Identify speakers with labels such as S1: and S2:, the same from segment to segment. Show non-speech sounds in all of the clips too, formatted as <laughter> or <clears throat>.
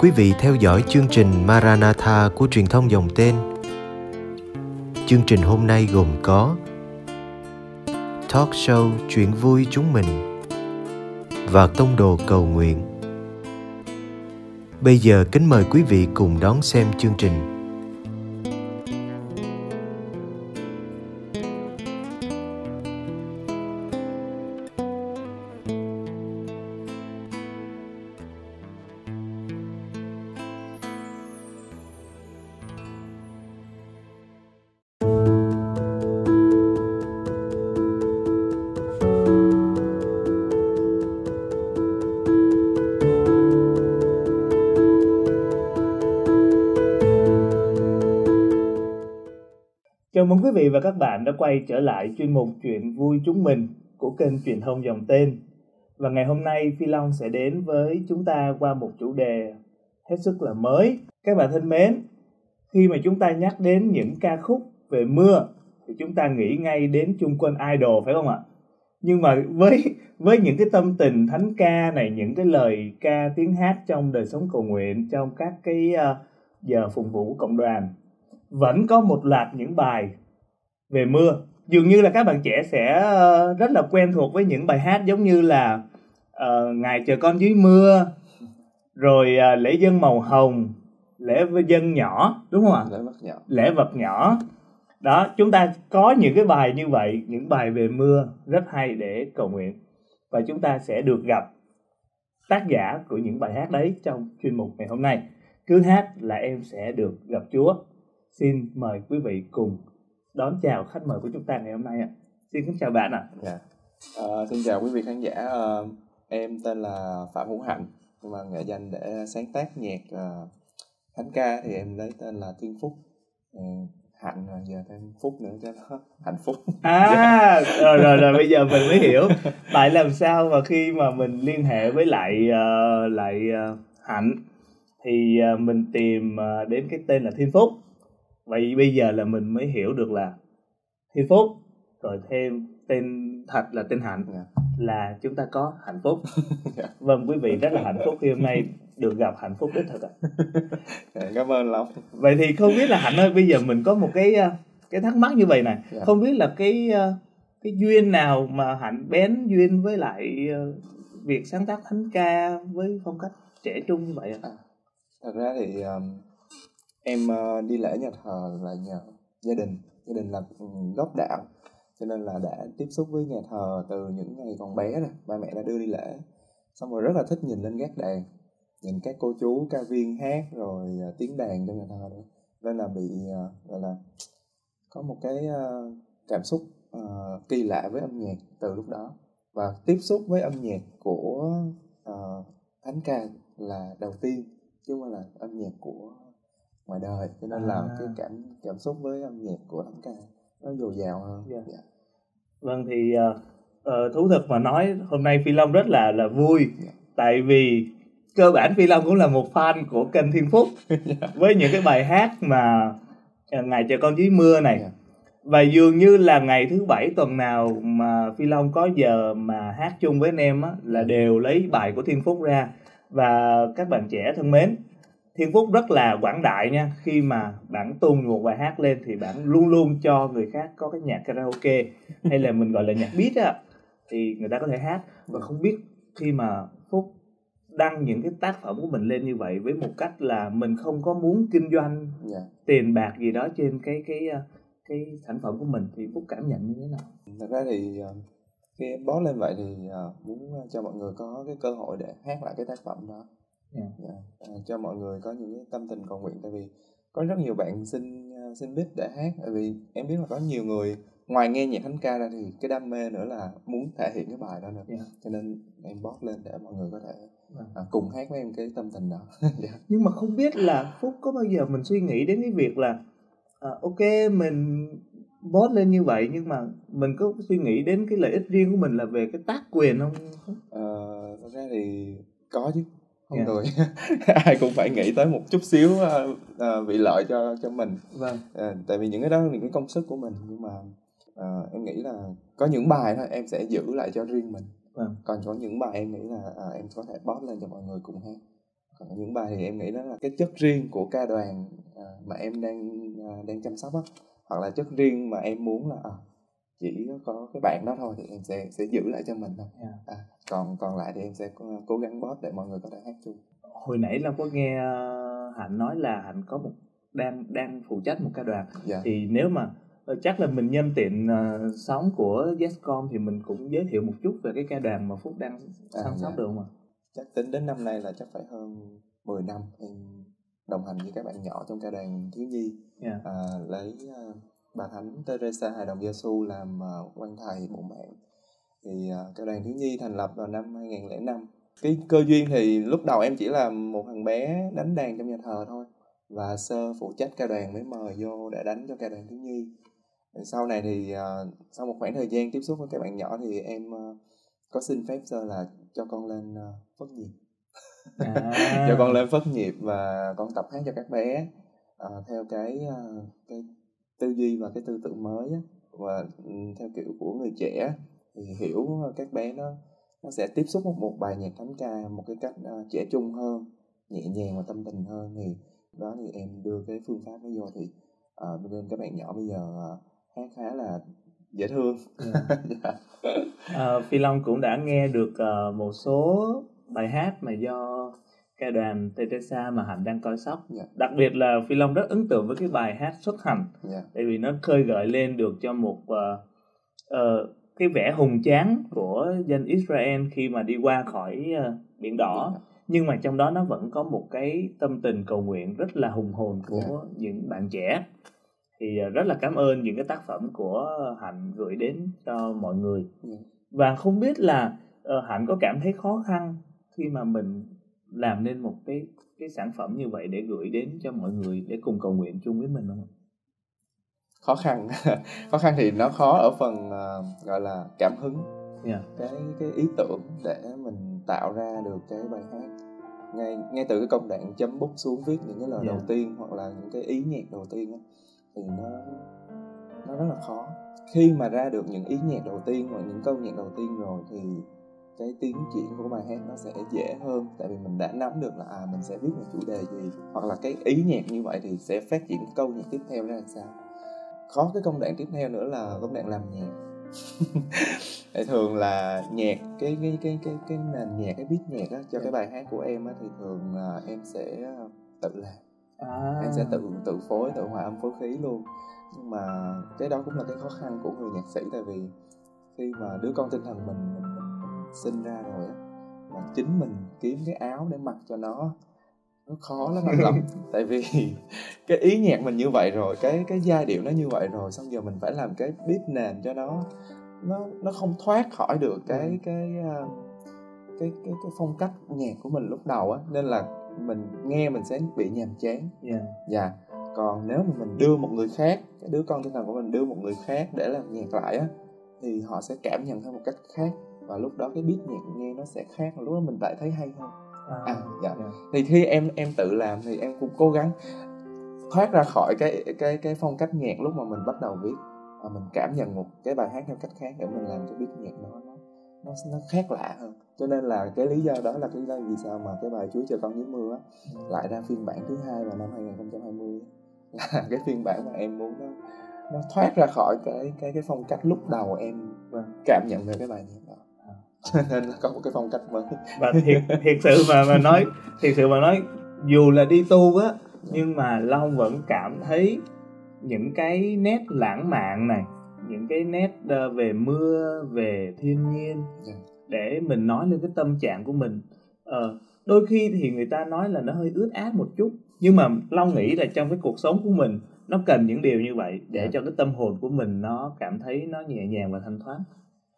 S1: quý vị theo dõi chương trình Maranatha của truyền thông dòng tên. Chương trình hôm nay gồm có Talk show chuyện vui chúng mình và tông đồ cầu nguyện. Bây giờ kính mời quý vị cùng đón xem chương trình.
S2: Chào mừng quý vị và các bạn đã quay trở lại chuyên mục Chuyện vui chúng mình của kênh truyền thông dòng tên. Và ngày hôm nay Phi Long sẽ đến với chúng ta qua một chủ đề hết sức là mới. Các bạn thân mến, khi mà chúng ta nhắc đến những ca khúc về mưa thì chúng ta nghĩ ngay đến chung quân idol phải không ạ? Nhưng mà với với những cái tâm tình thánh ca này, những cái lời ca tiếng hát trong đời sống cầu nguyện trong các cái ờ, giờ phục vụ của cộng đoàn vẫn có một loạt những bài về mưa. Dường như là các bạn trẻ sẽ ờ, rất là quen thuộc với những bài hát giống như là uh, ngày chờ con dưới mưa rồi uh, lễ dân màu hồng lễ dân nhỏ đúng không ạ?
S3: Lễ vật nhỏ.
S2: Lễ vật nhỏ. Đó chúng ta có những cái bài như vậy những bài về mưa rất hay để cầu nguyện. Và chúng ta sẽ được gặp tác giả của những bài hát đấy trong chuyên mục ngày hôm nay. Cứ hát là em sẽ được gặp chúa. Xin mời quý vị cùng đón chào khách mời của chúng ta ngày hôm nay ạ. Xin kính chào bạn ạ.
S3: Dạ. À, xin chào quý vị khán giả. À, em tên là Phạm Hữu Hạnh, nhưng mà nghệ danh để sáng tác nhạc uh, thánh ca thì em lấy tên là Thiên Phúc. À, hạnh rồi giờ thêm phúc nữa cho nó <laughs> hạnh phúc
S2: à rồi rồi rồi bây giờ mình mới hiểu tại làm sao mà khi mà mình liên hệ với lại uh, lại uh, hạnh thì uh, mình tìm uh, đến cái tên là thiên phúc vậy bây giờ là mình mới hiểu được là thiên phúc rồi thêm tên thật là tên hạnh yeah. Dạ. là chúng ta có hạnh phúc yeah. <laughs> Dạ. vâng quý vị rất là hạnh phúc khi hôm nay được gặp hạnh phúc đích thực ạ
S3: yeah, <laughs> cảm ơn lắm
S2: vậy thì không biết là hạnh ơi bây giờ mình có một cái ờ, cái thắc mắc như vậy này yeah. không biết là cái ờ, cái duyên nào mà hạnh bén duyên với lại ờ, việc sáng tác thánh ca với phong cách trẻ trung như vậy ạ à,
S3: thật ra thì um, em uh, đi lễ nhà thờ là nhờ gia đình. Gia đình là ừ, gốc đạo. Cho nên là đã tiếp xúc với nhà thờ từ những ngày còn bé rồi. Ba mẹ đã đưa đi lễ. Xong rồi rất là thích nhìn lên gác đàn nhìn các cô chú ca viên hát rồi uh, tiếng đàn trong nhà thờ nữa. Nên là bị uh, gọi là có một cái uh, cảm xúc uh, kỳ lạ với âm nhạc từ lúc đó. Và tiếp xúc với âm nhạc của uh, thánh ca là đầu tiên chứ không phải là âm nhạc của ngoài đời cho nên à. là cái cảm cảm xúc với âm nhạc của thánh ca nó dồi dào hơn yeah.
S2: Dạ. yeah. Dạ. vâng thì uh, uh, thú thực mà nói hôm nay phi long rất là là vui yeah. Dạ. tại vì cơ bản phi long cũng là một fan của kênh thiên phúc yeah. <laughs> với những cái bài hát mà uh, ngày chờ con dưới mưa này yeah. và dường như là ngày thứ bảy tuần nào mà phi long có giờ mà hát chung với anh em á là đều lấy bài của thiên phúc ra và các bạn trẻ thân mến Thiên Phúc rất là quảng đại nha khi mà bạn tung một bài hát lên thì bạn luôn luôn cho người khác có cái nhạc karaoke hay là mình gọi là nhạc beat á thì người ta có thể hát và không biết khi mà Phúc đăng những cái tác phẩm của mình lên như vậy với một cách là mình không có muốn kinh doanh yeah. Dạ. tiền bạc gì đó trên cái cái ờ, cái sản phẩm của mình thì Phúc cảm nhận như thế nào?
S3: Thật ra thì ờ, khi em post lên vậy thì ờ, muốn cho mọi người có cái cơ hội để hát lại cái tác phẩm đó yeah. Dạ. Dạ. À, cho mọi người có những cái tâm tình cầu nguyện tại vì có rất nhiều bạn xin uh, xin biết để hát tại vì em biết là có nhiều người ngoài nghe nhạc thánh ca ra thì cái đam mê nữa là muốn thể hiện cái bài đó nữa yeah. Dạ. cho nên em post lên để mọi người có thể uh, cùng hát với em cái tâm tình đó
S2: yeah. <laughs> nhưng mà không biết là phúc có bao giờ mình suy nghĩ đến cái việc là uh, ok mình post lên như vậy nhưng mà mình có suy nghĩ đến cái lợi ích riêng của mình là về cái tác quyền không?
S3: Ờ, thật ra thì có chứ không yeah. tôi <laughs> ai cũng phải nghĩ tới một chút xíu uh, uh, vị lợi cho cho mình vâng. uh, tại vì những cái đó là những cái công sức của mình nhưng mà uh, em nghĩ là có những bài thôi em sẽ giữ lại cho riêng mình vâng. còn có những bài em nghĩ là uh, em có thể post lên cho mọi người cùng hát còn những bài thì em nghĩ đó là cái chất riêng của ca đoàn à, mà em đang à, đang chăm sóc á hoặc là chất riêng mà em muốn là à, chỉ có cái bạn đó thôi thì em sẽ sẽ giữ lại cho mình thôi
S2: Yeah.
S3: à, còn còn lại thì em sẽ cố, gắng bóp để mọi người có thể hát chung
S2: hồi nãy Long có nghe ờ, Hạnh nói là Hạnh có một đang đang phụ trách một ca đoàn
S3: dạ
S2: thì nếu mà ờ, chắc là mình nhân tiện ờ, sóng của Yescom thì mình cũng giới thiệu một chút về cái ca đoàn mà Phúc đang
S3: À,
S2: săn sóc
S3: dạ.
S2: được không ạ?
S3: chắc tính đến năm nay là chắc phải hơn 10 năm em đồng hành với các bạn nhỏ trong ca đoàn thiếu nhi
S2: Yeah.
S3: à, lấy à, bà thánh Teresa hài đồng Giêsu làm à, quan thầy bộ mạng thì à, ca đoàn thiếu nhi thành lập vào năm 2005 cái cơ duyên thì lúc đầu em chỉ là một thằng bé đánh đàn trong nhà thờ thôi và sơ phụ trách ca đoàn mới mời vô để đánh cho ca đoàn thiếu nhi. Sau này thì à, sau một khoảng thời gian tiếp xúc với các bạn nhỏ thì em à, có xin phép sơ là cho con lên phất nhịp.
S2: À. <laughs>
S3: cho con lên phất nhịp và con tập hát cho các bé theo cái cái tư duy và cái tư tưởng mới á, và ừ, theo kiểu của người trẻ hiểu các bé nó nó sẽ tiếp xúc một, một bài nhạc thánh ca một cái cách à, trẻ trung hơn nhẹ nhàng và tâm tình hơn thì đó thì em đưa cái phương pháp đó vô thì à, nên các bạn nhỏ bây giờ à, hát khá là dễ thương <laughs> Dạ.
S2: Ờ, Phi Long cũng đã nghe được ờ, một số bài hát mà do ca đoàn Teresa mà Hạnh đang coi sóc.
S3: Dạ.
S2: Đặc biệt là Phi Long rất ấn tượng với cái bài hát xuất hành
S3: Dạ.
S2: tại vì nó khơi gợi lên được cho một ờ, ờ, cái vẻ hùng tráng của dân Israel khi mà đi qua khỏi ờ, biển đỏ. Nhưng mà trong đó nó vẫn có một cái tâm tình cầu nguyện rất là hùng hồn của những bạn trẻ. Thì ờ, rất là cảm ơn những cái tác phẩm của Hạnh gửi đến cho mọi người.
S3: Dạ.
S2: và không biết là ờ, Hạnh có cảm thấy khó khăn khi mà mình làm nên một cái cái sản phẩm như vậy để gửi đến cho mọi người để cùng cầu nguyện chung với mình không?
S3: Khó khăn. <laughs> Khó khăn thì nó khó ở phần à, gọi là cảm hứng.
S2: Yeah.
S3: cái cái ý tưởng để mình tạo ra được cái bài hát. Ngay ngay từ cái công đoạn chấm bút xuống viết những cái lời
S2: Dạ.
S3: đầu tiên hoặc là những cái ý nhạc đầu tiên á, thì nó nó rất là khó. Khi mà ra được những ý nhạc đầu tiên hoặc những câu nhạc đầu tiên rồi thì cái tiến triển của bài hát nó sẽ dễ hơn. Tại vì mình đã nắm được là à mình sẽ viết một chủ đề gì hoặc là cái ý nhạc như vậy thì sẽ phát triển cái câu nhạc tiếp theo ra làm sao khó cái công đoạn tiếp theo nữa là công đoạn làm nhạc. <laughs> Thường là nhạc cái cái cái cái cái nền nhạc cái beat nhạc á cho cái bài hát của em á thì thường là em sẽ ờ, tự làm.
S2: À.
S3: em sẽ tự tự phối tự hòa âm phối khí luôn. Nhưng mà cái đó cũng là cái khó khăn của người nhạc sĩ tại vì khi mà đứa con tinh thần mình mình, mình, mình sinh ra rồi á mà chính mình kiếm cái áo để mặc cho nó nó khó lắm anh <laughs> lắm. Tại vì <laughs> cái ý nhạc mình như vậy rồi cái cái giai điệu nó như vậy rồi xong giờ mình phải làm cái beat nền cho nó. Nó nó không thoát khỏi được cái cái ờ, cái cái cái phong cách nhạc của mình lúc đầu á. Nên là mình nghe mình sẽ bị nhàm chán.
S2: Yeah.
S3: dạ. Còn nếu mà mình đưa một người khác cái đứa con tinh thần của mình đưa một người khác để làm nhạc lại á thì họ sẽ cảm nhận theo một cách khác. Và lúc đó cái beat nhạc nghe nó sẽ khác và lúc đó mình lại thấy hay hơn À. à, dạ.
S2: yeah.
S3: thì khi em em tự làm thì em cũng cố gắng thoát ra khỏi cái cái cái phong cách nhạc lúc mà mình bắt đầu viết và mình cảm nhận một cái bài hát theo cách khác để mình làm cái beat nhạc nó nó nó nó khác lạ hơn cho nên là cái lý do đó là cái lý do vì sao mà cái bài Chúa chờ con dưới mưa á lại ra phiên bản thứ hai vào năm 2020 <laughs> là cái phiên bản mà em muốn nó nó thoát ra khỏi cái cái cái phong cách lúc đầu em
S2: à,
S3: cảm nhận về cái bài nhạc đó nên là có một cái phong cách mới
S2: và thiệt thiệt sự mà mà nói thiệt sự mà nói dù là đi tu á nhưng mà long vẫn cảm thấy những cái nét lãng mạn này những cái nét ờ, về mưa về thiên nhiên
S3: Dạ.
S2: để mình nói lên cái tâm trạng của mình Ờ, đôi khi thì người ta nói là nó hơi ướt át một chút nhưng mà long nghĩ là trong cái cuộc sống của mình nó cần những điều như vậy để
S3: Dạ.
S2: cho cái tâm hồn của mình nó cảm thấy nó nhẹ nhàng và thanh thoát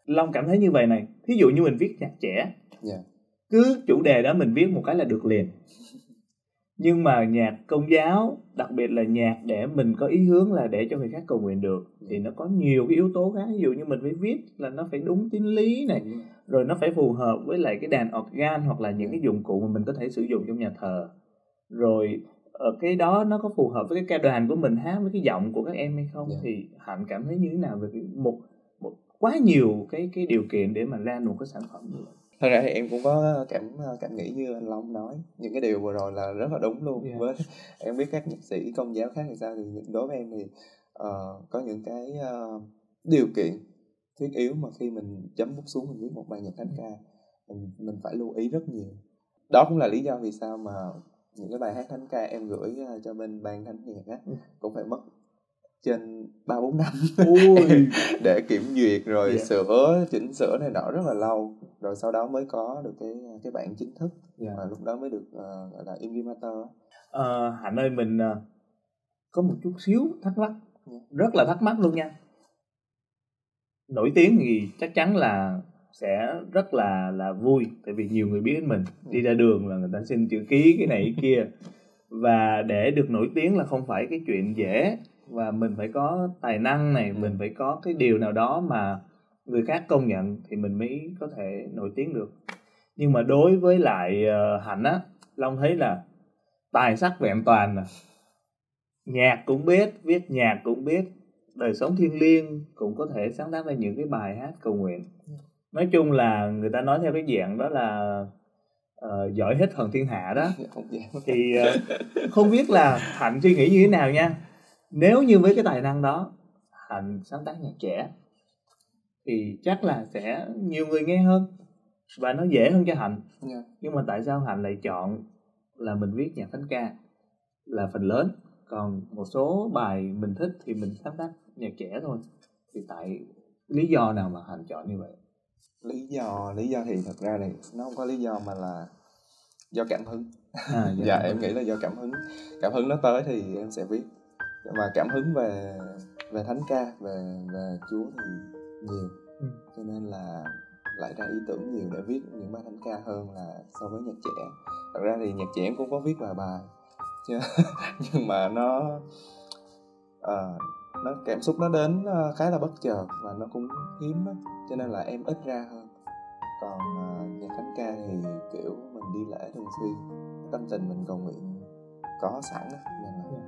S2: long cảm thấy như vậy này. Thí dụ như mình viết nhạc trẻ
S3: Dạ.
S2: cứ chủ đề đó mình viết một cái là được liền. Nhưng mà nhạc công giáo đặc biệt là nhạc để mình có ý hướng là để cho người khác cầu nguyện được thì nó có nhiều cái yếu tố khác. Ví dụ như mình phải viết là nó phải đúng tín lý này rồi nó phải phù hợp với lại cái đàn organ hoặc là những cái dụng cụ mà mình có thể sử dụng trong nhà thờ. Rồi ở cái đó nó có phù hợp với cái ca đoàn của mình hát với cái giọng của các em hay không
S3: Dạ.
S2: thì hạnh cảm thấy như thế nào về cái một quá nhiều cái cái điều kiện để mà ra một cái sản phẩm như vậy
S3: thật ra thì em cũng có cảm cảm nghĩ như anh Long nói những cái điều vừa rồi là rất là đúng luôn
S2: Yeah.
S3: với em biết các nhạc sĩ công giáo khác thì sao thì đối với em thì ờ, có những cái ờ, điều kiện thiết yếu mà khi mình chấm bút xuống mình viết một bài nhạc thánh ca mình mình phải lưu ý rất nhiều đó cũng là lý do vì sao mà những cái bài hát thánh ca em gửi ờ, cho bên ban thánh nhạc á
S2: Ừ.
S3: cũng phải mất trên ba bốn năm.
S2: Ui. <laughs>
S3: Để kiểm duyệt rồi
S2: Yeah.
S3: sửa chỉnh sửa này nọ rất là lâu. Rồi sau đó mới có được cái cái bản chính thức
S2: Yeah.
S3: và lúc đó mới được ờ, gọi là in master
S2: Ờ, Hạnh ơi mình ờ, có một chút xíu thắc mắc.
S3: Ừ.
S2: rất là thắc mắc luôn nha. Nổi tiếng thì chắc chắn là sẽ rất là là vui tại vì nhiều người biết đến mình. Đi ra đường là người ta xin chữ ký cái này cái kia. Và để được nổi tiếng là không phải cái chuyện dễ và mình phải có tài năng này
S3: Ừ.
S2: mình phải có cái điều nào đó mà người khác công nhận thì mình mới có thể nổi tiếng được. Nhưng mà đối với lại ờ, hạnh á long thấy là tài sắc vẹn toàn nè nhạc cũng biết viết nhạc cũng biết đời sống thiêng liêng cũng có thể sáng tác ra những cái bài hát cầu nguyện. Nói chung là người ta nói theo cái dạng đó là ờ, giỏi hết thần thiên hạ đó. <laughs> Thì ờ, không biết là hạnh suy nghĩ như thế nào nha nếu như với cái tài năng đó hạnh sáng tác nhạc trẻ thì chắc là sẽ nhiều người nghe hơn và nó dễ hơn cho hạnh.
S3: Dạ.
S2: nhưng mà tại sao hạnh lại chọn là mình viết nhạc thánh ca là phần lớn? Còn một số bài mình thích thì mình sáng tác nhạc trẻ thôi. Thì tại lý do nào mà hạnh chọn như vậy?
S3: Lý do lý do thì thật ra này nó không có lý do mà là do cảm hứng.
S2: À, <laughs>
S3: dạ em nghĩ là do cảm hứng. Cảm hứng nó tới thì em sẽ viết mà cảm hứng về về thánh ca về về chúa thì nhiều.
S2: Ừ.
S3: cho nên là lại ra ý tưởng nhiều để viết những bài thánh ca hơn là so với nhạc trẻ. Thật ra thì nhạc trẻ em cũng có viết vài bài. <laughs> Chứ nhưng mà nó ờ, nó cảm xúc nó đến ờ, khá là bất chợt và nó cũng hiếm á. Cho nên là em ít ra hơn. Còn ờ, nhạc thánh ca thì kiểu mình đi lễ thường xuyên. Tâm tình mình cầu nguyện có sẵn á nên là nó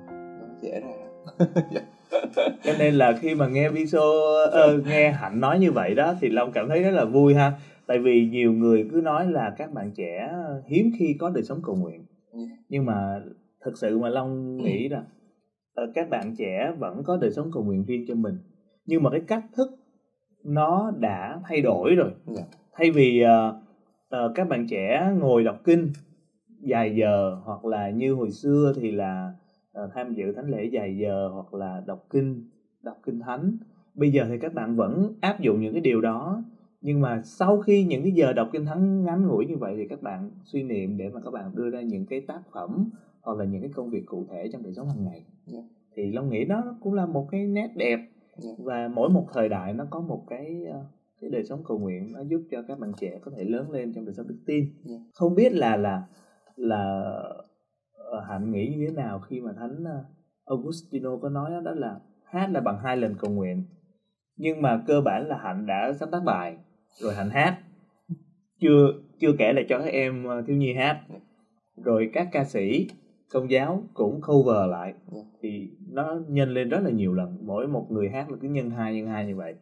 S3: dễ ra <laughs> Dạ.
S2: cho nên là khi mà nghe Viso ờ, nghe Hạnh nói như vậy đó thì Long cảm thấy rất là vui ha tại vì nhiều người cứ nói là các bạn trẻ hiếm khi có đời sống cầu nguyện
S3: Ừ.
S2: nhưng mà thực sự mà Long nghĩ rằng ờ, các bạn trẻ vẫn có đời sống cầu nguyện riêng cho mình nhưng mà cái cách thức nó đã thay đổi rồi
S3: Dạ.
S2: thay vì ờ, ờ, các bạn trẻ ngồi đọc kinh dài giờ hoặc là như hồi xưa thì là ờ, tham dự thánh lễ dài giờ hoặc là đọc kinh đọc kinh thánh bây giờ thì các bạn vẫn áp dụng những cái điều đó nhưng mà sau khi những cái giờ đọc kinh thánh ngắn ngủi như vậy thì các bạn suy niệm để mà các bạn đưa ra những cái tác phẩm hoặc là những cái công việc cụ thể trong đời sống hàng ngày
S3: Dạ.
S2: thì long nghĩ đó cũng là một cái nét đẹp
S3: Dạ.
S2: và mỗi một thời đại nó có một cái ờ, cái đời sống cầu nguyện nó giúp cho các bạn trẻ có thể lớn lên trong đời sống đức tin
S3: Dạ.
S2: không biết là là là Ờ, hạnh nghĩ như thế nào khi mà thánh ờ, Augustino có nói đó, là hát là bằng hai lần cầu nguyện. Nhưng mà cơ bản là hạnh đã sáng tác bài rồi hạnh hát. Chưa chưa kể là cho các em ờ, thiếu nhi hát. Rồi các ca sĩ công giáo cũng cover lại. Thì nó nhân lên rất là nhiều lần. Mỗi một người hát là cứ nhân hai nhân hai như vậy.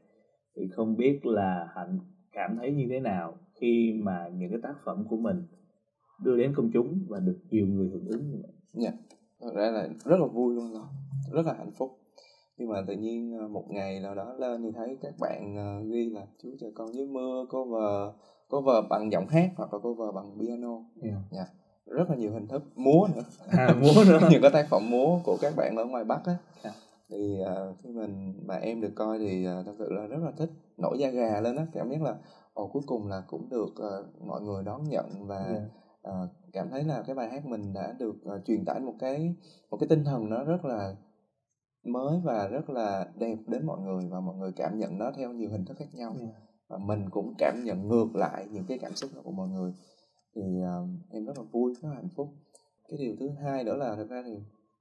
S2: Thì không biết là hạnh cảm thấy như thế nào khi mà những cái tác phẩm của mình đưa đến công chúng và được nhiều người hưởng ứng như vậy
S3: Dạ. Thật ra là rất là vui luôn đó. Rất là hạnh phúc. Nhưng mà tự nhiên ờ, một ngày nào đó lên thì thấy các bạn ờ, ghi là Chúa chờ con dưới mưa, cover cover bằng giọng hát hoặc là cover bằng piano.
S2: yeah.
S3: Rất là nhiều hình thức múa nữa.
S2: à, múa nữa <laughs>
S3: những cái tác phẩm múa của các bạn ở ngoài Bắc á.
S2: Dạ.
S3: Thì ờ, khi mình mà em được coi thì ờ, thật sự là rất là thích nổi da gà lên á, cảm giác là ồ cuối cùng là cũng được ờ, mọi người đón nhận và
S2: Yeah.
S3: Ờ, cảm thấy là cái bài hát mình đã được ờ, truyền tải một cái một cái tinh thần nó rất là mới và rất là đẹp đến mọi người và mọi người cảm nhận nó theo nhiều hình thức khác nhau.
S2: Yeah.
S3: và mình cũng cảm nhận ngược lại những cái cảm xúc đó của mọi người. Thì ờ, em rất là vui rất là hạnh phúc. Cái điều thứ hai nữa là thực ra thì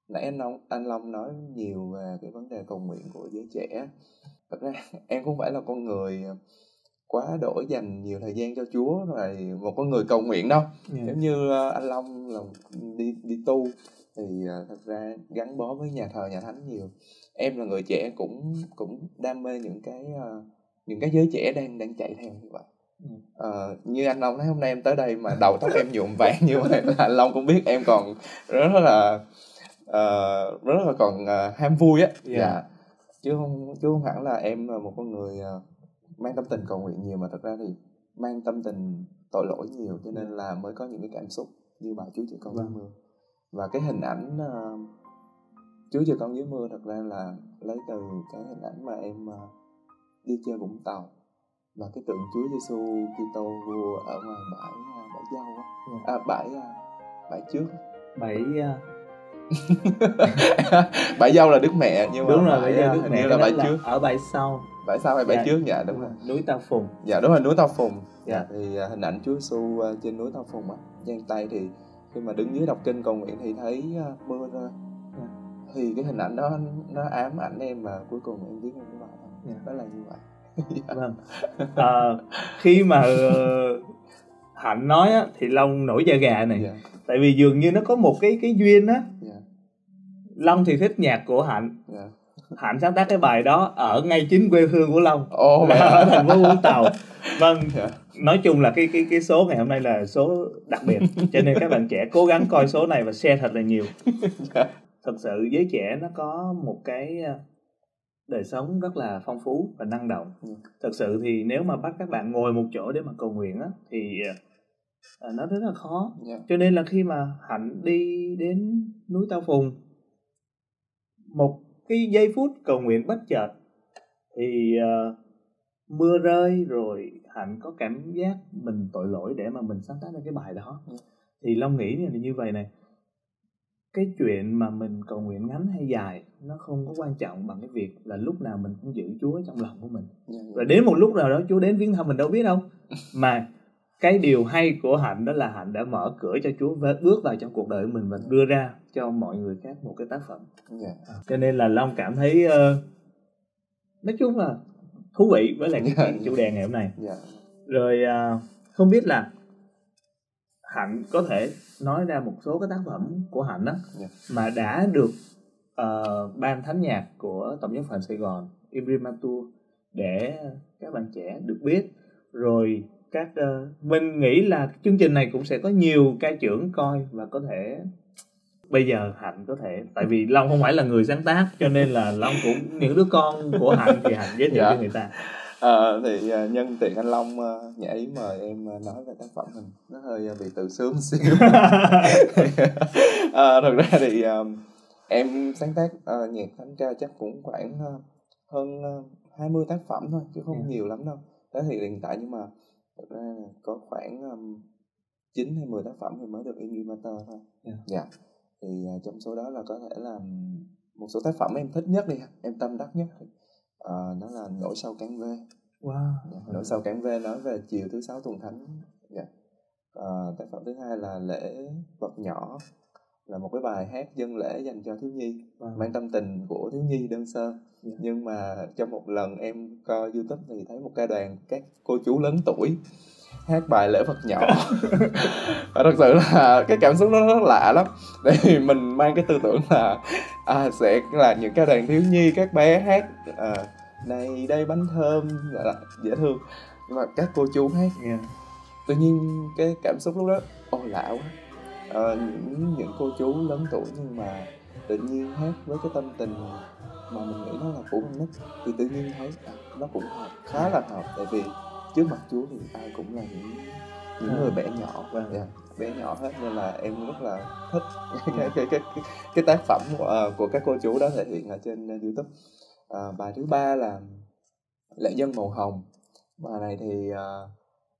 S3: nãy anh Long anh Long nói nhiều về cái vấn đề cầu nguyện của giới trẻ. Thật ra <laughs> em cũng phải là con người quá đỗi dành nhiều thời gian cho Chúa rồi một con người cầu nguyện đâu.
S2: Yeah.
S3: giống như ờ, anh Long là đi đi tu thì ờ, thật ra gắn bó với nhà thờ nhà thánh nhiều. Em là người trẻ cũng cũng đam mê những cái ờ, những cái giới trẻ đang đang chạy theo như vậy. Ờ, như anh Long nói hôm nay em tới đây mà đầu tóc em nhuộm vàng như vậy là anh Long cũng biết em còn rất là uh, rất là còn uh, ham vui á.
S2: Dạ.
S3: dạ. Chứ không chứ không hẳn là em là một con người uh, mang tâm tình cầu nguyện nhiều mà thật ra thì mang tâm tình tội lỗi nhiều cho nên là mới có những cái cảm xúc như bài Chúa Trời Con dưới
S2: Vâng.
S3: mưa. Và cái hình ảnh uh, Chúa Trời Con dưới mưa thật ra là lấy từ cái hình ảnh mà em uh, đi chơi Vũng Tàu. Và cái tượng Chúa Giêsu Kitô vua ở ngoài bãi uh, bãi dâu á.
S2: Dạ.
S3: à, bãi uh, bãi trước.
S2: Bảy à,
S3: bãi <laughs> dâu là Đức Mẹ nhưng mà
S2: đúng rồi
S3: bãi, uh,
S2: đức mẹ
S3: là bãi
S2: là
S3: trước.
S2: ở bãi sau
S3: bãi sau hay bãi
S2: Dạ.
S3: trước dạ đúng rồi
S2: núi ta phùng.
S3: Dạ đúng rồi núi Tao Phùng.
S2: Dạ.
S3: dạ thì à, hình ảnh Chúa Giêsu à, trên núi Tao Phùng á giang tay thì khi mà đứng dưới đọc kinh cầu nguyện thì thấy à, mưa rơi.
S2: Dạ.
S3: thì cái hình ảnh đó nó ám ảnh em và cuối cùng em viết bài đó.
S2: Dạ.
S3: đó là như vậy.
S2: Vâng. À, khi mà ờ, hạnh nói á, thì long nổi da gà này.
S3: Dạ.
S2: Tại vì dường như nó có một cái cái duyên á.
S3: Dạ.
S2: Long thì thích nhạc của hạnh.
S3: Dạ
S2: hạnh sáng tác cái bài đó ở ngay chính quê hương của long
S3: ô
S2: là ở thành phố vũng tàu. <laughs> Vâng
S3: dạ.
S2: nói chung là cái cái cái số ngày hôm nay là số đặc biệt cho nên các bạn trẻ cố gắng coi số này và share thật là nhiều.
S3: Dạ.
S2: Thật sự giới trẻ nó có một cái ờ, đời sống rất là phong phú và năng động.
S3: Ừ.
S2: thật sự thì nếu mà bắt các bạn ngồi một chỗ để mà cầu nguyện á thì ờ, nó rất là khó.
S3: Dạ.
S2: Cho nên là khi mà hạnh đi đến núi tao phùng một cái giây phút cầu nguyện bất chợt thì ờ, mưa rơi rồi hạnh có cảm giác mình tội lỗi để mà mình sáng tác ra cái bài đó.
S3: Ừ.
S2: thì long nghĩ là như vậy này cái chuyện mà mình cầu nguyện ngắn hay dài nó không có quan trọng bằng cái việc là lúc nào mình cũng giữ Chúa trong lòng của mình.
S3: Dạ
S2: rồi đến một lúc nào đó Chúa đến viếng thăm mình đâu biết đâu. <laughs> Mà cái điều hay của hạnh đó là hạnh đã mở cửa cho Chúa bước vào trong cuộc đời mình và đưa ra cho mọi người khác một cái tác phẩm.
S3: Dạ.
S2: À, cho nên là Long cảm thấy ờ, nói chung là thú vị với lại cái
S3: Dạ.
S2: chuyện chủ đề ngày hôm nay.
S3: Dạ.
S2: Rồi à, không biết là hạnh có thể nói ra một số cái tác phẩm của hạnh đó
S3: Dạ.
S2: mà đã được ờ, ban thánh nhạc của tổng giám phận Sài Gòn Imprimatur để các bạn trẻ được biết. Rồi các ờ, mình nghĩ là chương trình này cũng sẽ có nhiều ca trưởng coi và có thể bây giờ hạnh có thể tại vì long không phải là người sáng tác cho nên là long cũng những đứa con của hạnh thì hạnh giới thiệu
S3: Dạ.
S2: cho người ta.
S3: Ờ, thì à, nhân tiện anh Long uh, nhảy ý mời em à, nói về tác phẩm mình. Nó hơi à, bị tự sướng xíu. <laughs> Ờ, thực ra thì à, em sáng tác à, nhạc thánh ca chắc cũng khoảng à, hơn à, 20 tác phẩm thôi chứ không
S2: Dạ.
S3: nhiều lắm đâu. Đó thì hiện tại nhưng mà thực ra là có khoảng um, 9 hay 10 tác phẩm thì mới được in remaster thôi.
S2: Dạ.
S3: dạ. Thì à, trong số đó là có thể là một số tác phẩm em thích nhất đi em tâm đắc nhất. Ờ, đó là nỗi sâu cán ve
S2: wow.
S3: Dạ, nỗi sâu cản ve nói về chiều thứ sáu tuần thánh. Dạ. Ờ, tác phẩm thứ hai là lễ vật nhỏ là một cái bài hát dân lễ dành cho thiếu nhi
S2: Wow.
S3: mang tâm tình của thiếu nhi đơn sơ
S2: Dạ.
S3: nhưng mà trong một lần em coi youtube thì thấy một ca đoàn các cô chú lớn tuổi hát bài lễ vật nhỏ <laughs> và thật sự là cái cảm xúc nó rất lạ lắm tại vì mình mang cái tư tưởng là à, sẽ là những ca đoàn thiếu nhi các bé hát à, này đây bánh thơm là dễ thương nhưng mà các cô chú hát
S2: Yeah.
S3: tự nhiên cái cảm xúc lúc đó ồ lạ quá Ờ, những những cô chú lớn tuổi nhưng mà tự nhiên hát với cái tâm tình mà mình nghĩ nó là của con nít thì tự nhiên thấy à, nó cũng hợp khá là hợp. Tại vì trước mặt Chúa thì ai cũng là những những người bé nhỏ
S2: Vâng.
S3: Dạ, bé nhỏ hết nên là em rất là thích <laughs> cái cái cái cái, cái tác phẩm của, ờ, của các cô chú đó thể hiện ở trên ờ, YouTube. À, bài thứ ba là lễ dân màu hồng. Bài này thì ờ,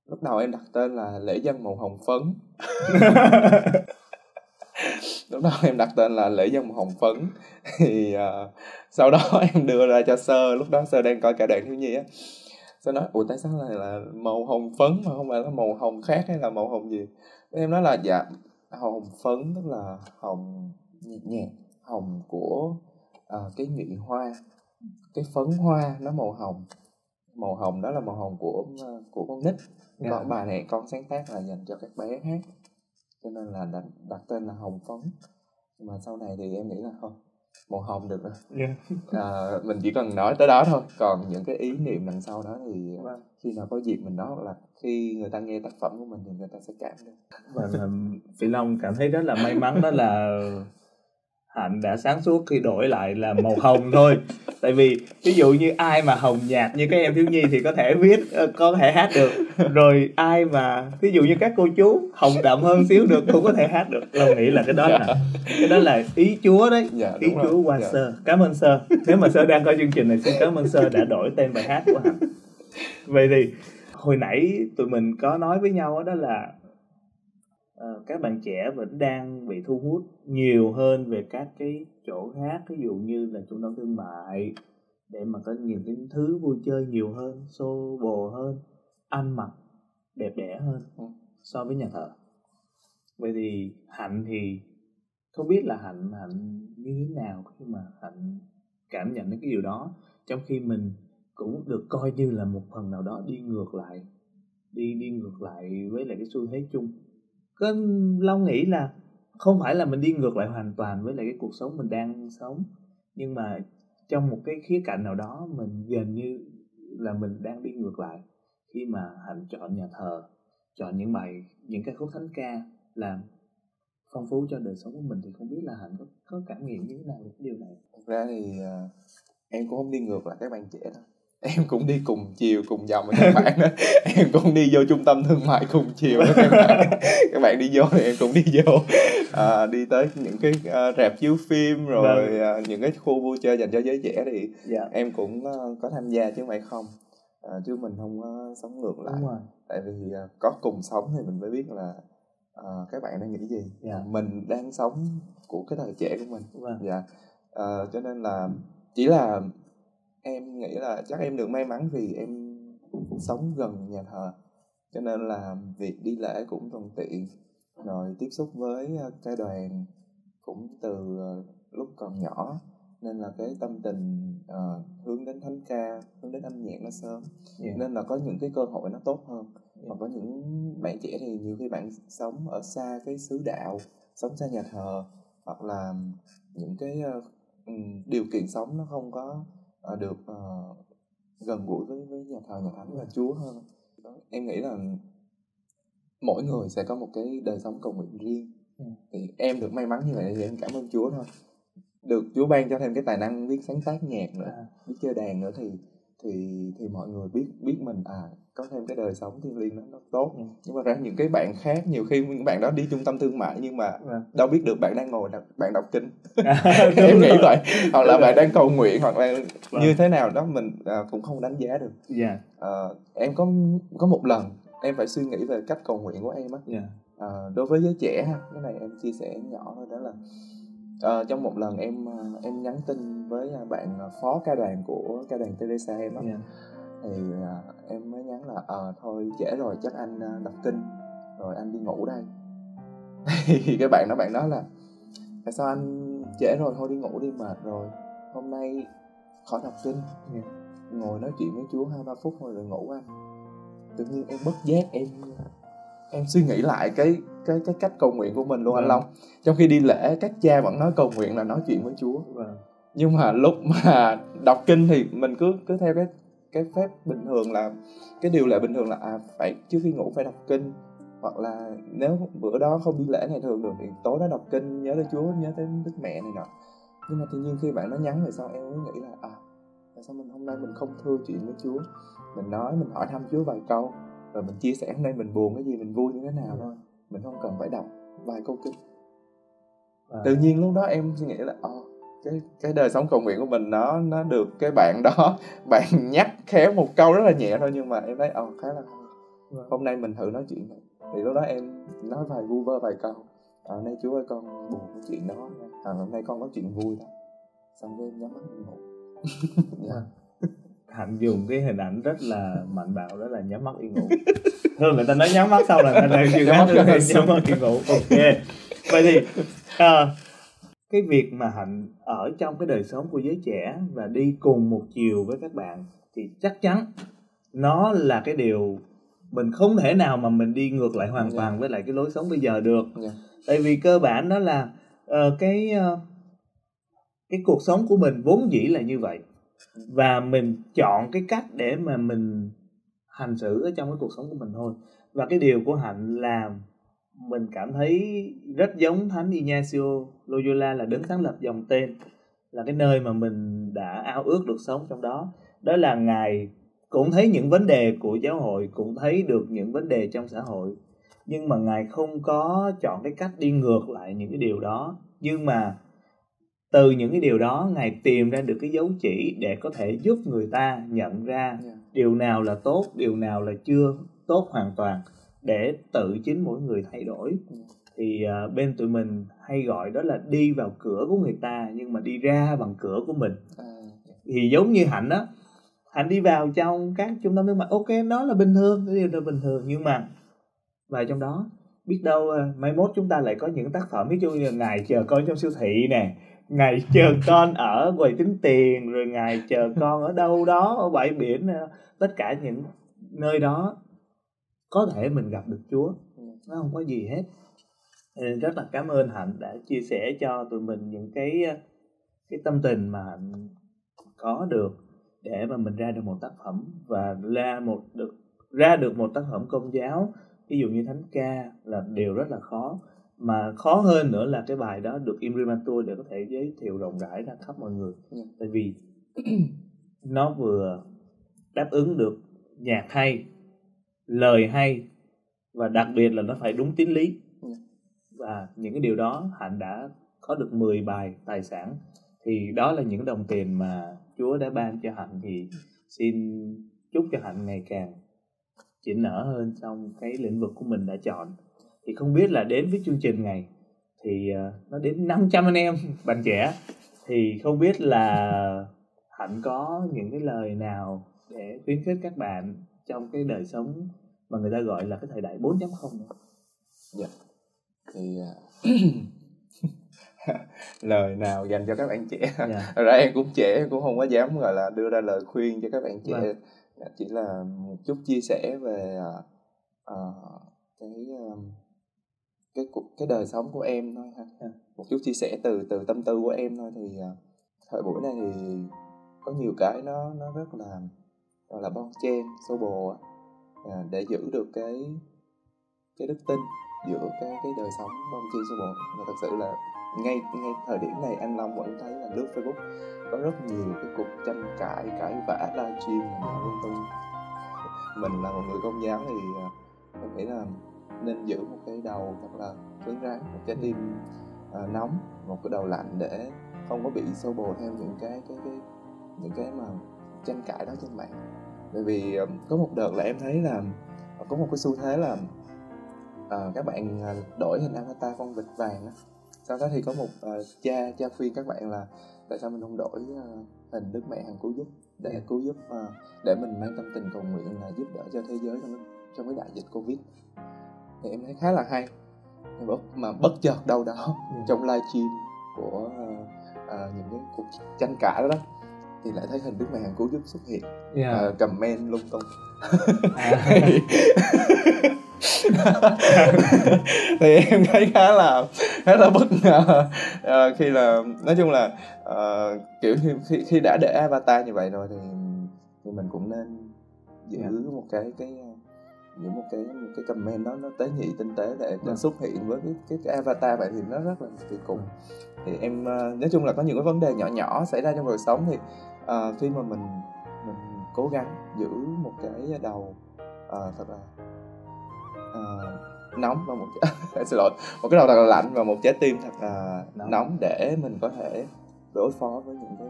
S3: lúc đầu em đặt tên là lễ dân màu hồng phấn <laughs> lúc đó em đặt tên là lễ dân màu hồng phấn. <laughs> Thì uh, sau đó <laughs> em đưa ra cho sơ. Lúc đó sơ đang coi cả đoạn thiếu nhi á. Sơ nói ủa tại sao lại là màu hồng phấn mà không phải là màu hồng khác hay là màu hồng gì? Em nói là dạ hồng phấn tức là hồng nhẹ nhẹ hồng của uh, cái nhụy hoa cái phấn hoa nó màu hồng. Màu hồng đó là màu hồng của à, của con nít.
S2: Dạ.
S3: còn bài này con sáng tác là dành cho các bé hát cho nên là đặt, đặt tên là hồng phấn nhưng mà sau này thì em nghĩ là không màu hồng được rồi
S2: Yeah.
S3: à, mình chỉ cần nói tới đó thôi còn những cái ý niệm đằng sau đó thì
S2: Vâng.
S3: khi nào có dịp mình nói là khi người ta nghe tác phẩm của mình thì người ta sẽ cảm được
S2: và là Phi Long cảm thấy rất là may mắn đó là Hạnh đã sáng suốt khi đổi lại là màu hồng thôi. Tại vì ví dụ như ai mà hồng nhạt như các em thiếu nhi thì có thể viết ờ, có thể hát được. Rồi ai mà ví dụ như các cô chú hồng đậm hơn xíu được cũng có thể hát được. Long nghĩ là cái đó là cái đó là ý Chúa đấy.
S3: Dạ
S2: ý
S3: đúng rồi.
S2: Chúa qua
S3: dạ.
S2: sơ. Cảm ơn sơ. Nếu mà sơ đang coi chương trình này xin cảm ơn sơ đã đổi tên bài hát của Hạnh. Vậy thì hồi nãy tụi mình có nói với nhau đó là ờ, các bạn trẻ vẫn đang bị thu hút nhiều hơn về các cái chỗ khác ví dụ như là trung tâm thương mại để mà có nhiều cái thứ vui chơi nhiều hơn xô bồ hơn ăn mặc đẹp đẽ hơn
S3: Ừ.
S2: so với nhà thờ vậy thì hạnh thì không biết là hạnh hạnh như thế nào khi mà hạnh cảm nhận đến cái điều đó trong khi mình cũng được coi như là một phần nào đó đi ngược lại đi đi ngược lại với lại cái xu thế chung có long nghĩ là không phải là mình đi ngược lại hoàn toàn với lại cái cuộc sống mình đang sống nhưng mà trong một cái khía cạnh nào đó mình gần như là mình đang đi ngược lại khi mà hạnh chọn nhà thờ chọn những bài những cái khúc thánh ca làm phong phú cho đời sống của mình thì không biết là hạnh có có cảm nghiệm như thế nào về cái điều này?
S3: Thực ra thì uh, em cũng không đi ngược lại các bạn trẻ đâu em cũng đi cùng chiều cùng dòng với các bạn đó. <laughs> Em cũng đi vô trung tâm thương mại cùng chiều với các bạn. <laughs> Các bạn đi vô thì em cũng đi vô. À, đi tới những cái à, rạp chiếu phim rồi à, những cái khu vui chơi dành cho giới trẻ thì
S2: dạ.
S3: em cũng à, có tham gia chứ không phải không. À, chứ mình không có sống ngược lại.
S2: Đúng rồi.
S3: Tại vì à, có cùng sống thì mình mới biết là à, các bạn đang nghĩ gì.
S2: Dạ.
S3: mình đang sống của cái thời trẻ của mình.
S2: Vâng.
S3: Dạ. Ờ, cho nên là chỉ là em nghĩ là chắc em được may mắn vì em sống gần nhà thờ. Cho nên là việc đi lễ cũng thuận tiện. Rồi tiếp xúc với ờ, ca đoàn cũng từ ờ, lúc còn nhỏ. Nên là cái tâm tình ờ, hướng đến thánh ca hướng đến âm nhạc nó sớm.
S2: Dạ
S3: nên là có những cái cơ hội nó tốt hơn.
S2: Dạ.
S3: còn có những bạn trẻ thì nhiều khi bạn sống ở xa cái xứ đạo sống xa nhà thờ hoặc là những cái ừm, điều kiện sống nó không có được ờ, gần gũi với với nhà thờ nhà thánh và Chúa hơn. Đó, em nghĩ là mỗi người sẽ có một cái đời sống cầu nguyện riêng.
S2: Ừ.
S3: thì em được may mắn như vậy thì em cảm ơn Chúa thôi. Được Chúa ban cho thêm cái tài năng viết sáng tác nhạc nữa
S2: À,
S3: biết chơi đàn nữa thì thì thì mọi người biết biết mình à có thêm cái đời sống thiêng liêng nó tốt.
S2: Ừ.
S3: nhưng mà ra những cái bạn khác nhiều khi những bạn đó đi trung tâm thương mại nhưng mà
S2: vâng.
S3: đâu biết được bạn đang ngồi đọc, bạn đọc kinh. <laughs>
S2: Đúng
S3: em nghĩ vậy. Hoặc là
S2: Đúng
S3: bạn
S2: rồi.
S3: đang cầu nguyện hoặc là
S2: Vâng.
S3: như thế nào đó mình à, cũng không đánh giá được.
S2: Dạ.
S3: À, em có có một lần em phải suy nghĩ về cách cầu nguyện của em á.
S2: Dạ.
S3: À, đối với giới trẻ ha cái này em chia sẻ nhỏ thôi đó là à, trong một lần em à, em nhắn tin với à, bạn à, phó ca đoàn của ca đoàn Teresa em á.
S2: Dạ
S3: thì à, em mới nhắn là ờ thôi trễ rồi chắc anh à, đọc kinh rồi anh đi ngủ đây. <laughs> Thì cái bạn đó bạn nói là tại sao anh trễ rồi thôi đi ngủ đi mệt rồi hôm nay khỏi đọc kinh. Ngồi nói chuyện với Chúa hai ba phút thôi rồi ngủ anh. Tự nhiên em bất giác em em suy nghĩ lại cái cái cái cách cầu nguyện của mình luôn anh
S2: Vâng.
S3: Long. Trong khi đi lễ các cha vẫn nói cầu nguyện là nói chuyện với Chúa.
S2: Vâng.
S3: Nhưng mà lúc mà đọc kinh thì mình cứ cứ theo cái cái phép bình thường là cái điều lệ bình thường là à phải trước khi ngủ phải đọc kinh. Hoặc là nếu bữa đó không đi lễ ngày thường được thì tối đó đọc kinh nhớ tới Chúa nhớ tới Đức Mẹ này nọ. Nhưng mà tự nhiên khi bạn nó nhắn về sau em mới nghĩ là à tại sao mình hôm nay mình không thưa chuyện với Chúa? Mình nói mình hỏi thăm Chúa vài câu rồi mình chia sẻ hôm nay mình buồn cái gì mình vui như thế nào thôi. Mình không cần phải đọc vài câu kinh.
S2: Vâng.
S3: tự nhiên lúc đó em suy nghĩ là ờ cái cái đời sống cầu nguyện của mình nó nó được cái bạn đó <laughs> bạn nhắc khéo một câu rất là nhẹ thôi nhưng mà em thấy ờ khá là.
S2: Vâng.
S3: hôm nay mình thử nói chuyện này. Thì lúc đó em nói vài vu vơ vài câu. À, hôm nay chú ơi con buồn cái chuyện đó à, hôm nay con có chuyện vui đó. Xong rồi em nhắm mắt ngủ. <laughs> Dạ.
S2: Hạnh dùng cái hình ảnh rất là mạnh bạo đó là nhắm mắt đi ngủ. Thường người ta nói nhắm mắt xong là người ta đang <laughs> chưa
S3: Nhắm mắt
S2: đi ngủ. Ok. Vậy thì à, cái việc mà hạnh ở trong cái đời sống của giới trẻ và đi cùng một chiều với các bạn thì chắc chắn nó là cái điều mình không thể nào mà mình đi ngược lại hoàn
S3: Dạ.
S2: toàn với lại cái lối sống bây giờ được
S3: Dạ.
S2: tại vì cơ bản đó là ờ, cái ờ, cái cuộc sống của mình vốn dĩ là như vậy và mình chọn cái cách để mà mình hành xử ở trong cái cuộc sống của mình thôi và cái điều của hạnh làm mình cảm thấy rất giống thánh Ignacio Loyola là đứng sáng lập dòng tên là cái nơi mà mình đã ao ước được sống trong đó. Đó là ngài cũng thấy những vấn đề của giáo hội cũng thấy được những vấn đề trong xã hội. Nhưng mà ngài không có chọn cái cách đi ngược lại những cái điều đó. Nhưng mà từ những cái điều đó ngài tìm ra được cái dấu chỉ để có thể giúp người ta nhận ra
S3: yeah.
S2: điều nào là tốt điều nào là chưa tốt hoàn toàn để tự chính mỗi người thay đổi. Thì uh, bên tụi mình hay gọi đó là đi vào cửa của người ta nhưng mà đi ra bằng cửa của mình.
S3: À,
S2: thì giống như hạnh á hạnh đi vào trong các trung tâm thương mại ok nó là bình thường cái điều đó bình thường nhưng mà vào trong đó biết đâu uh, mai mốt chúng ta lại có những tác phẩm ví dụ như là ngài chờ con trong siêu thị nè ngài <laughs> chờ con ở quầy tính tiền rồi ngài chờ con ở đâu đó ở bãi biển tất cả những nơi đó có thể mình gặp được Chúa. Nó không có gì hết. Nên rất là cảm ơn hạnh đã chia sẻ cho tụi mình những cái cái tâm tình mà hạnh có được để mà mình ra được một tác phẩm và ra một được ra được một tác phẩm công giáo. Ví dụ như thánh ca là điều rất là khó. Mà khó hơn nữa là cái bài đó được imprimatur để có thể giới thiệu rộng rãi ra khắp mọi người.
S3: Ừ.
S2: tại vì <clears throat> nó vừa đáp ứng được nhạc hay lời hay và đặc biệt là nó phải đúng tín lý.
S3: Ừ.
S2: và những cái điều đó hạnh đã có được 10 bài tài sản. Thì đó là những đồng tiền mà Chúa đã ban cho hạnh. Thì xin chúc cho hạnh ngày càng chỉnh nở hơn trong cái lĩnh vực của mình đã chọn. Thì không biết là đến với chương trình này thì ờ, nó đến 500 anh em <laughs> bạn trẻ. Thì không biết là hạnh có những cái lời nào để khuyến khích các bạn trong cái đời sống mà người ta gọi là cái thời đại 4.0 này.
S3: dạ thì à, <laughs> lời nào dành cho các bạn trẻ
S2: Dạ. <laughs>
S3: Ra em cũng trẻ em cũng không có dám gọi là đưa ra lời khuyên cho các bạn trẻ
S2: Vâng.
S3: Dạ, chỉ là một chút chia sẻ về à, cái um, cái cuộc cái đời sống của em thôi ha
S2: Dạ.
S3: một chút chia sẻ từ từ tâm tư của em thôi thì à, thời buổi này thì có nhiều cái nó nó rất là gọi là bon chen xô bồ à, để giữ được cái cái đức tin giữa cái cái đời sống bon chen xô bồ. Và thật sự là ngay ngay thời điểm này anh Long vẫn thấy là lướt Facebook có rất nhiều cái cuộc tranh cãi cãi vã livestream này nọ lung tung. Mình là một người công giáo thì à, em nghĩ là nên giữ một cái đầu thật là cứng rắn một trái tim à, nóng một cái đầu lạnh để không có bị xô bồ theo những cái cái cái những cái mà tranh cãi đó trên mạng bởi vì à, có một đợt là em thấy là có một cái xu thế là à, các bạn đổi hình avatar con vịt vàng á. Sau đó thì có một à, cha cha khuyên các bạn là tại sao mình không đổi à, hình đức mẹ hằng cứu giúp để
S2: Dạ.
S3: cứu giúp à, để mình mang tâm tình cầu nguyện là giúp đỡ cho thế giới trong cái, trong cái đại dịch covid? Thì em thấy khá là hay. Nhưng bất, mà bất chợt đâu đó <laughs> trong livestream của à, à, những cái cuộc tranh cãi đó, đó thì lại thấy hình đức mẹ hằng cứu giúp xuất hiện
S2: Dạ.
S3: à, comment lung tung
S2: À. <laughs>
S3: thì em thấy khá là khá là bất ngờ Ờ, khi là nói chung là ờ, kiểu khi, khi khi đã để avatar như vậy rồi thì thì mình cũng nên giữ
S2: Dạ.
S3: một cái cái giữ một cái một cái comment đó nó tế nhị tinh tế để nó
S2: Vâng.
S3: xuất hiện với cái, cái, cái avatar vậy thì nó rất là kỳ cục thì em ờ, nói chung là có những cái vấn đề nhỏ nhỏ xảy ra trong đời sống thì ờ, khi mà mình mình cố gắng giữ một cái đầu ờ, thật là ờ, nóng và một <laughs> xin lỗi một cái đầu thật là lạnh và một trái tim thật là
S2: Nóng.
S3: nóng, để mình có thể đối phó với những cái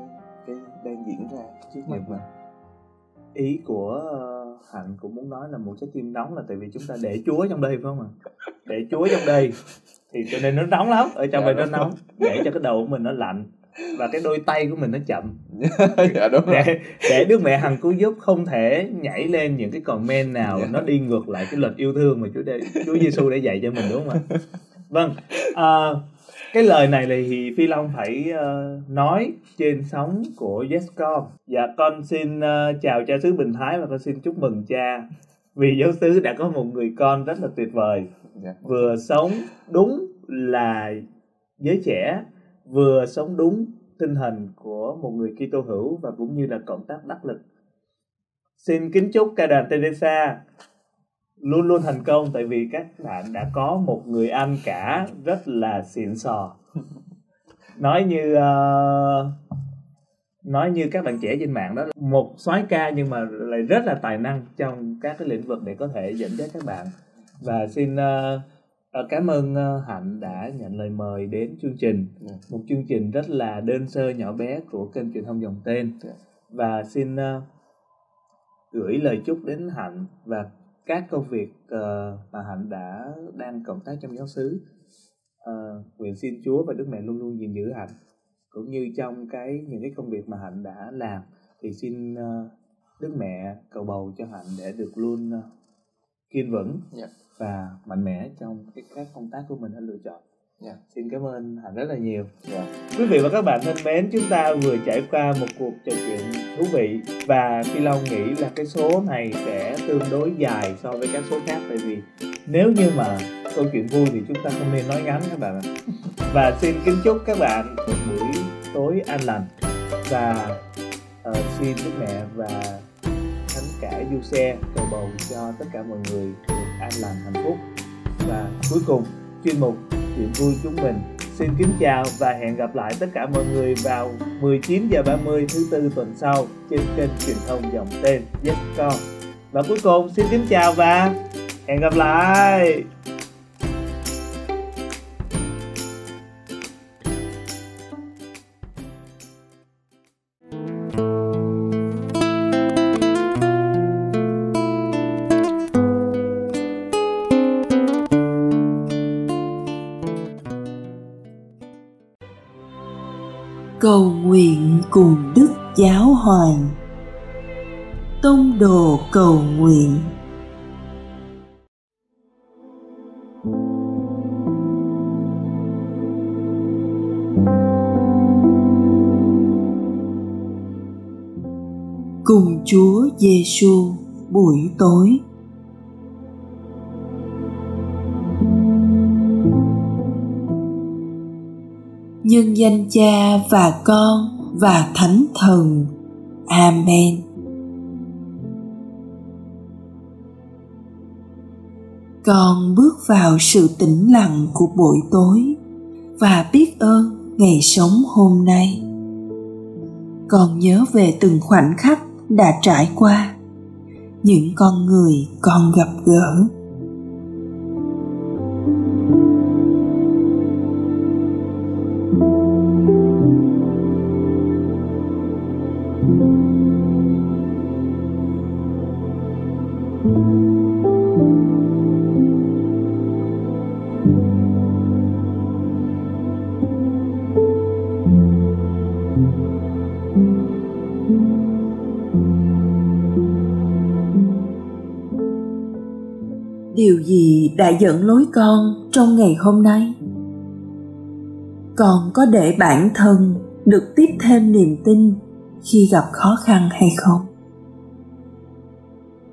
S3: cái đang diễn ra trước mặt mình
S2: ý của hạnh cũng muốn nói là một trái tim nóng là tại vì chúng ta để chúa trong đây phải không ạ? Để chúa trong đây. Thì cho nên nó nóng lắm ở trong
S3: Dạ,
S2: đây nó nóng để cho cái đầu của mình nó lạnh và cái đôi tay của mình nó chậm. <laughs>
S3: Dạ đúng rồi.
S2: Để để đức mẹ hằng cứu giúp không thể nhảy lên những cái comment nào
S3: Dạ.
S2: nó đi ngược lại cái luật yêu thương mà chúa để, chúa giêsu đã dạy cho mình đúng không ạ? Vâng à, cái lời này thì phi long phải ờ, nói trên sóng của Yescom dạ con xin ờ, chào cha xứ bình thái và con xin chúc mừng cha. Vì giáo xứ đã có một người con rất là tuyệt vời.
S3: Dạ.
S2: vừa sống đúng là giới trẻ vừa sống đúng tinh thần của một người Kitô hữu và cũng như là cộng tác đắc lực. Xin kính chúc ca đoàn Teresa luôn luôn thành công tại vì các bạn đã có một người anh cả rất là xịn sò. <laughs> Nói như uh, nói như các bạn trẻ trên mạng đó một soái ca nhưng mà lại rất là tài năng trong các cái lĩnh vực để có thể dẫn dắt các bạn và xin uh, cảm ơn uh, hạnh đã nhận lời mời đến chương trình
S3: Yeah.
S2: một chương trình rất là đơn sơ nhỏ bé của kênh truyền thông dòng tên
S3: Yeah.
S2: và xin uh, gửi lời chúc đến hạnh và các công việc uh, mà hạnh đã đang cộng tác trong giáo xứ nguyện xin Chúa và Đức Mẹ luôn luôn gìn giữ hạnh cũng như trong cái những cái công việc mà hạnh đã làm thì xin Đức Mẹ cầu bầu cho hạnh để được luôn kiên vững
S3: Yeah.
S2: Và mạnh mẽ trong cái các công tác của mình đã lựa chọn.
S3: Yeah.
S2: Xin cảm ơn hạnh rất là nhiều.
S3: Yeah.
S2: Quý vị và các bạn thân mến, chúng ta vừa trải qua một cuộc trò chuyện thú vị và Phi Long nghĩ là cái số này sẽ tương đối dài so với các số khác tại vì nếu như mà câu chuyện vui thì chúng ta không nên nói ngắn các bạn ạ. <laughs> Và xin kính chúc các bạn một buổi tối an lành và uh, xin Đức Mẹ và Thánh cả Du Xe cầu bầu cho tất cả mọi người an lành hạnh phúc. Và cuối cùng, chuyên mục chuyện vui chúng mình xin kính chào và hẹn gặp lại tất cả mọi người vào 19h30 thứ tư tuần sau trên kênh truyền thông dòng tên Yes Con. Và cuối cùng, xin kính chào và hẹn gặp lại.
S4: Giáo hoàng. Tông đồ cầu nguyện. Cùng chúa giêsu buổi tối. Nhân danh cha và con và thánh thần. Amen. Con bước vào sự tĩnh lặng của buổi tối và biết ơn ngày sống hôm nay. Con nhớ về từng khoảnh khắc đã trải qua, những con người con gặp gỡ. Dẫn lối con trong ngày hôm nay. Con có để bản thân được tiếp thêm niềm tin khi gặp khó khăn hay không?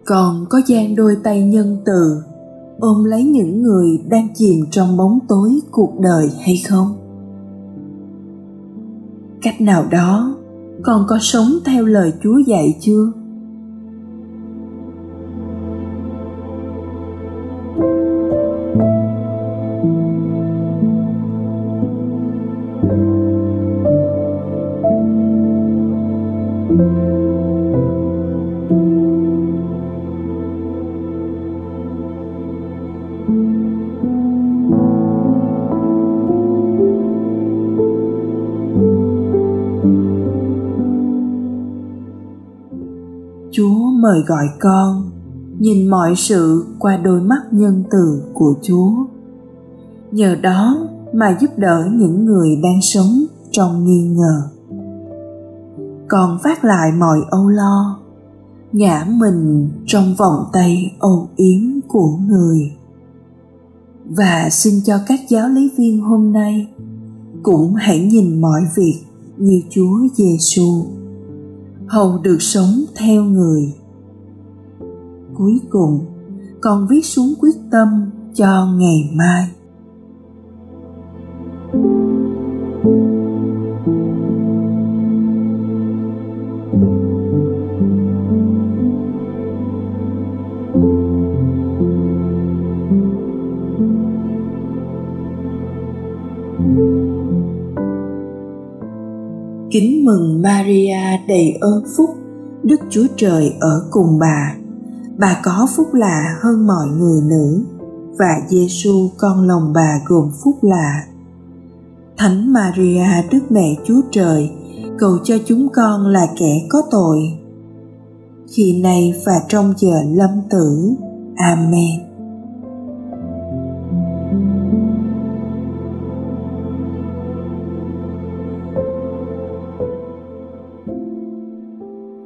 S4: Con có dang đôi tay nhân từ ôm lấy những người đang chìm trong bóng tối cuộc đời hay không? Cách nào đó, con có sống theo lời chúa dạy chưa? Mời gọi con nhìn mọi sự qua đôi mắt nhân từ của Chúa. Nhờ đó mà giúp đỡ những người đang sống trong nghi ngờ. Con phát lại mọi âu lo, ngã mình trong vòng tay âu yếm của người. Và xin cho các giáo lý viên hôm nay cũng hãy nhìn mọi việc như Chúa Giêsu hầu được sống theo người cuối cùng con viết xuống quyết tâm cho ngày mai. Kính mừng Maria đầy ơn phúc, Đức Chúa Trời ở cùng bà bà có phúc lạ hơn mọi người nữ, và giêsu con lòng bà gồm phúc lạ. Thánh maria, đức mẹ chúa trời, cầu cho chúng con là kẻ có tội. Khi này và trong giờ lâm tử, amen.